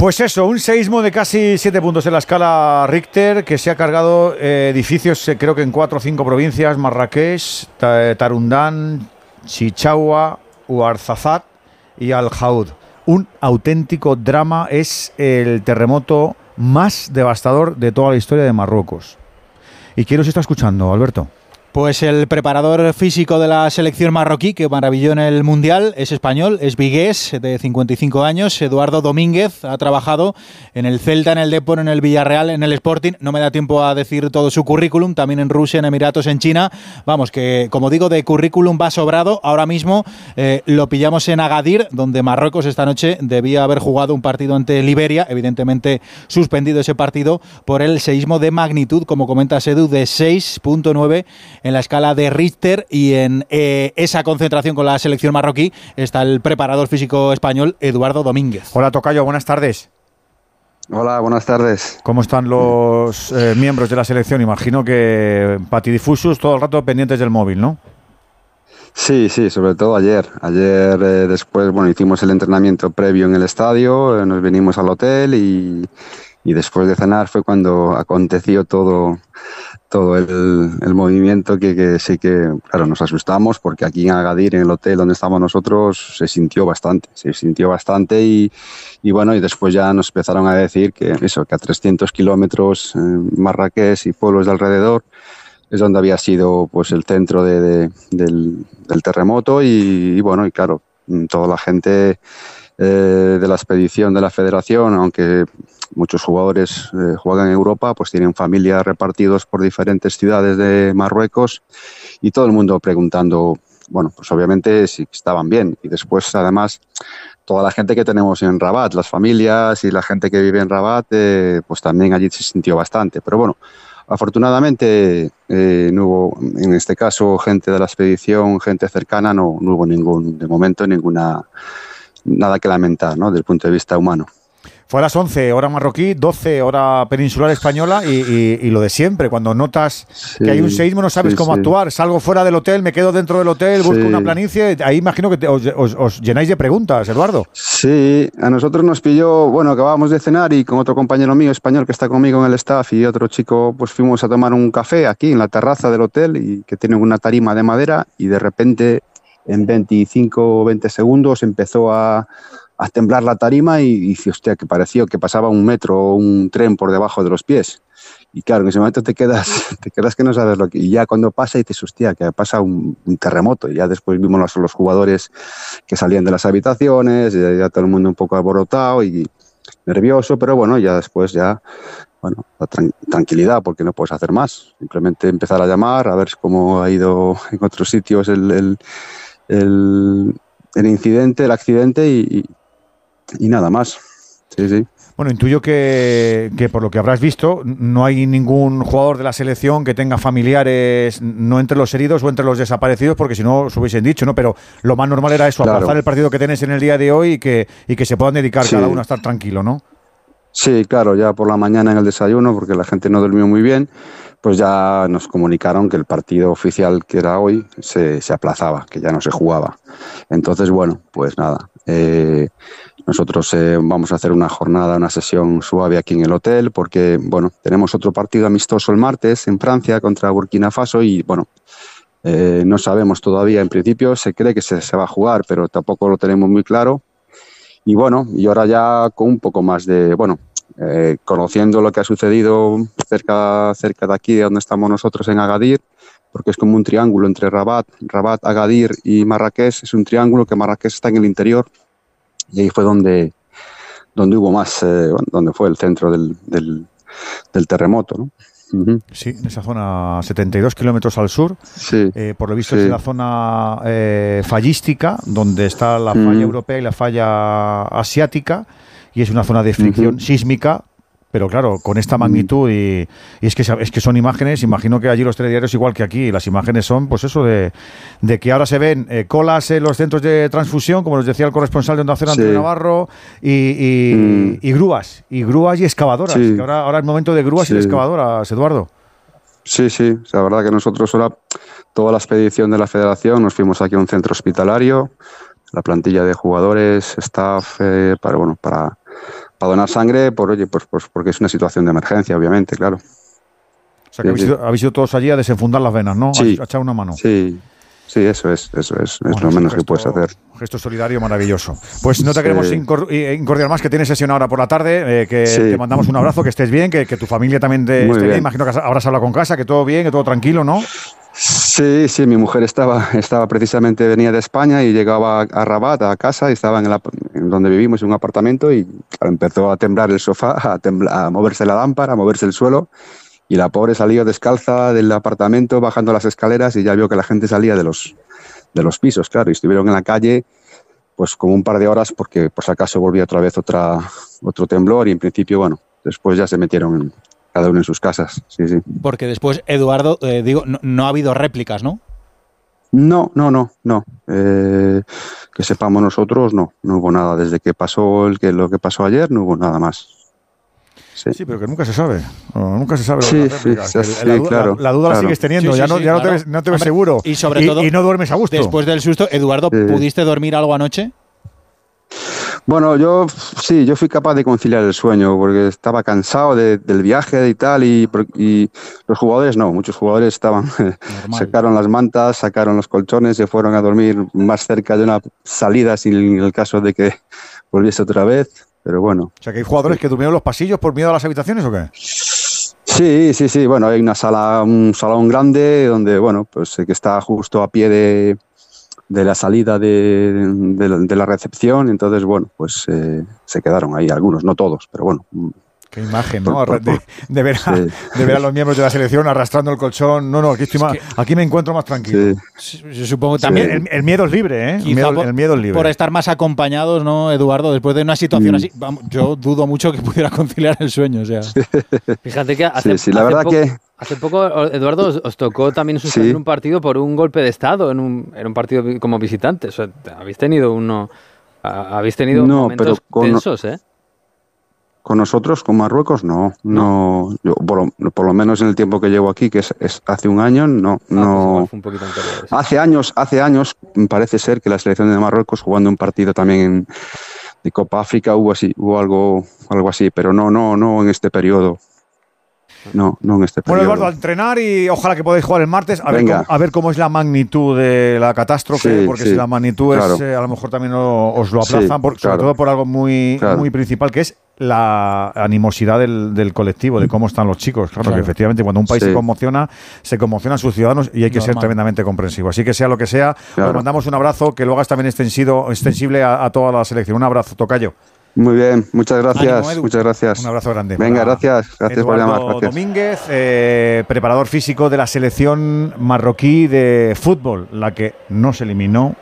Pues eso, un seísmo de casi 7 puntos en la escala Richter que se ha cargado eh, edificios, eh, creo que en cuatro o cinco provincias: Marrakech, Tarundán, Chichaua, Uarzazat y Al-Jaud. Un auténtico drama es el terremoto más devastador de toda la historia de Marruecos. ¿Y quién nos está escuchando, Alberto? Pues el preparador físico de la selección marroquí que maravilló en el Mundial es español, es vigués, de 55 años, Eduardo Domínguez, ha trabajado en el Celta, en el Depor, en el Villarreal, en el Sporting, no me da tiempo a decir todo su currículum, también en Rusia, en Emiratos, en China, vamos, que como digo, de currículum va sobrado, ahora mismo eh, lo pillamos en Agadir, donde Marruecos esta noche debía haber jugado un partido ante Liberia, evidentemente suspendido ese partido por el seísmo de magnitud, como comenta Sedu, de 6.9 en la escala de Richter y en eh, esa concentración con la selección marroquí está el preparador físico español Eduardo Domínguez. Hola Tocayo, buenas tardes. Hola, buenas tardes. ¿Cómo están los eh, miembros de la selección? Imagino que patidifusos todo el rato pendientes del móvil, ¿no? Sí, sí, sobre todo ayer. Ayer eh, después, bueno, hicimos el entrenamiento previo en el estadio, nos venimos al hotel y, y después de cenar fue cuando aconteció todo, todo el, el movimiento que, que, sí que, claro, nos asustamos porque aquí en Agadir, en el hotel donde estábamos nosotros, se sintió bastante, se sintió bastante y, y bueno, y después ya nos empezaron a decir que eso, que a 300 kilómetros eh, Marrakech y pueblos de alrededor es donde había sido pues el centro de, de, del, del, terremoto y, y bueno, y claro, toda la gente eh, de la expedición de la federación, aunque muchos jugadores eh, juegan en Europa, pues tienen familias repartidos por diferentes ciudades de Marruecos y todo el mundo preguntando, bueno, pues obviamente si estaban bien. Y después, además, toda la gente que tenemos en Rabat, las familias y la gente que vive en Rabat, eh, pues también allí se sintió bastante. Pero bueno, afortunadamente eh, no hubo, en este caso, gente de la expedición, gente cercana, no, no hubo ningún, de momento, ninguna nada que lamentar, ¿no? Desde el punto de vista humano. Fue a las 11 hora marroquí, 12 hora peninsular española y, y, y lo de siempre. Cuando notas sí, que hay un seísmo no sabes sí, cómo sí. actuar. Salgo fuera del hotel, me quedo dentro del hotel, busco una planicie. Ahí imagino que te, os, os, os, llenáis de preguntas, Eduardo. Sí, a nosotros nos pilló, bueno, acabábamos de cenar y con otro compañero mío español que está conmigo en el staff y otro chico, pues fuimos a tomar un café aquí en la terraza del hotel y que tiene una tarima de madera y de repente en 25 o 20 segundos empezó a a temblar la tarima y, y hostia, que pareció que pasaba un metro o un tren por debajo de los pies. Y claro, en ese momento te quedas, te quedas que no sabes lo que. Y ya cuando pasa y te hostia, que pasa un, terremoto. Y ya después vimos los, los jugadores que salían de las habitaciones, ya, todo el mundo un poco aborotado y nervioso, pero bueno, ya después ya, bueno, la tran tranquilidad, porque no puedes hacer más. Simplemente empezar a llamar, a ver cómo ha ido en otros sitios el, el, el incidente, el accidente y, y nada más. Sí, sí. Bueno, intuyo que, que, por lo que habrás visto, no hay ningún jugador de la selección que tenga familiares, no entre los heridos o entre los desaparecidos, porque si no os hubiesen dicho, ¿no? Pero lo más normal era eso, claro. aplazar el partido que tenéis en el día de hoy y que, y que se puedan dedicar sí. cada uno a estar tranquilo, ¿no? Sí, claro, ya por la mañana en el desayuno, porque la gente no durmió muy bien, pues ya nos comunicaron que el partido oficial que era hoy se, se aplazaba, que ya no se jugaba. Entonces, bueno, pues nada. Eh, nosotros eh, vamos a hacer una jornada, una sesión suave aquí en el hotel porque, bueno, tenemos otro partido amistoso el martes en Francia contra Burkina Faso y, bueno, eh, no sabemos todavía. En principio se cree que se, se, va a jugar, pero tampoco lo tenemos muy claro. Y bueno, y ahora ya con un poco más de, bueno, eh, conociendo lo que ha sucedido cerca, cerca de aquí, de donde estamos nosotros en Agadir, porque es como un triángulo entre Rabat, Rabat, Agadir y Marrakech, es un triángulo que Marrakech está en el interior y ahí fue donde, donde hubo más, eh, donde fue el centro del, del, del terremoto. ¿no? Uh -huh. Sí, en esa zona 72 kilómetros al sur. Sí, eh, por lo visto sí. es la zona eh, fallística, donde está la falla europea y la falla asiática, y es una zona de fricción uh -huh. sísmica pero claro, con esta magnitud y, y, es, que, es que son imágenes, imagino que allí los telediarios igual que aquí, las imágenes son pues eso de, de que ahora se ven eh, colas en los centros de transfusión, como nos decía el corresponsal de Onda Cero, sí. Antonio Navarro, y, y, mm. y, grúas, y grúas y excavadoras, sí. que ahora, ahora es momento de grúas sí. y de excavadoras, Eduardo. Sí, sí, la verdad que nosotros ahora, toda la expedición de la federación, nos fuimos aquí a un centro hospitalario, la plantilla de jugadores, staff, eh, para, bueno, para, para donar sangre, por, oye, pues, pues porque es una situación de emergencia, obviamente, claro. O sea, que habéis, ido, habéis, ido, todos allí a desenfundar las venas, ¿no? Sí. A echar una mano. Sí, sí, eso es, eso es, bueno, es lo menos gesto, que puedes hacer. Un gesto solidario maravilloso. Pues no te sí. queremos incordiar más, que tienes sesión ahora por la tarde, eh, que sí. te mandamos un abrazo, que estés bien, que, que tu familia también te, esté bien. bien. Imagino que habrás hablado con casa, que todo bien, que todo tranquilo, ¿no? Sí, sí, mi mujer estaba, estaba precisamente, venía de España y llegaba a Rabat, a casa, y estaba en, la, donde vivimos, en un apartamento, y empezó a temblar el sofá, a, a moverse la lámpara, a moverse el suelo, y la pobre salió descalza del apartamento, bajando las escaleras, y ya vio que la gente salía de los, de los pisos, claro, y estuvieron en la calle pues como un par de horas porque por si acaso volvía otra vez otra, otro temblor y en principio, bueno, después ya se metieron en, cada uno en sus casas. Sí, sí. Porque después, Eduardo, eh, digo, no, no, ha habido réplicas, ¿no? No, no, no, no. Eh, que sepamos nosotros, no, no hubo nada. Desde que pasó el que lo que pasó ayer, no hubo nada más. Sí. sí, pero que nunca se sabe. Nunca se sabe. Sí, sí, sí, la, claro. La, la duda claro. la sigues teniendo. Sí, ya no, sí, ya no te ves, no te ves Hombre, seguro. Y sobre y, todo. Y no duermes a gusto. Después del susto, Eduardo, ¿pudiste dormir algo anoche? Bueno, yo sí, yo fui capaz de conciliar el sueño porque estaba cansado de, del viaje y tal y, y, los jugadores no, muchos jugadores estaban, sacaron las mantas, sacaron los colchones, se fueron a dormir más cerca de una salida sin el caso de que volviese otra vez, pero bueno. O sea, que hay jugadores que durmieron en los pasillos por miedo a las habitaciones o qué? Sí, sí, sí, bueno, hay una sala, un salón grande donde, bueno, pues que está justo a pie de de la salida de, de, la recepción, entonces, bueno, pues eh, se quedaron ahí algunos, no todos, pero bueno. Qué imagen, ¿no? De, de, ver a, sí. de, ver a, los miembros de la selección arrastrando el colchón. No, no, aquí, estoy más, que, aquí me encuentro más tranquilo. Sí. Yo supongo que también. El, el, miedo es libre, ¿eh? El miedo, por, el miedo, es libre. Por estar más acompañados, ¿no, Eduardo? Después de una situación así, vamos, yo dudo mucho que pudiera conciliar el sueño. O sea. Fíjate que hace, sí, sí, la verdad que. Hace poco, Eduardo, os, os tocó también suspender sí. un partido por un golpe de Estado en un, en un partido como visitantes. O sea, habéis tenido uno. Habéis tenido no, momentos pero con, tensos, ¿eh? Con nosotros, con Marruecos, no. no, yo, por, lo, por, lo, menos en el tiempo que llevo aquí, que es, es hace un año, no. Ah, no. Pues un poquito anterior, sí. Hace años, hace años, parece ser que la selección de Marruecos jugando un partido también en, de Copa África hubo así, hubo algo, algo así, pero no, no, no en este periodo. No, no en este Bueno, periodo. Eduardo, a entrenar y ojalá que podáis jugar el martes. A, ver cómo, a ver cómo, es la magnitud de la catástrofe, sí, porque sí, si la magnitud claro. es, eh, a lo mejor también lo, os lo aplazan, Sí, por, sobre claro. todo por algo muy, Claro. muy principal, que es la animosidad del, del colectivo, de cómo están los chicos. Claro, Claro. que efectivamente cuando un país Sí. se conmociona, se conmocionan sus ciudadanos y hay que ser tremendamente comprensivo. Así que sea lo que sea, Claro. os mandamos un abrazo, que lo hagas también extensido, extensible a, a toda la selección. Un abrazo, Tocayo. Muy bien, muchas gracias, Ánimo, muchas gracias. Un abrazo grande. Venga, gracias, gracias por Eduardo llamar. Gracias. Domínguez, eh, preparador físico de la selección marroquí de fútbol, la que no se eliminó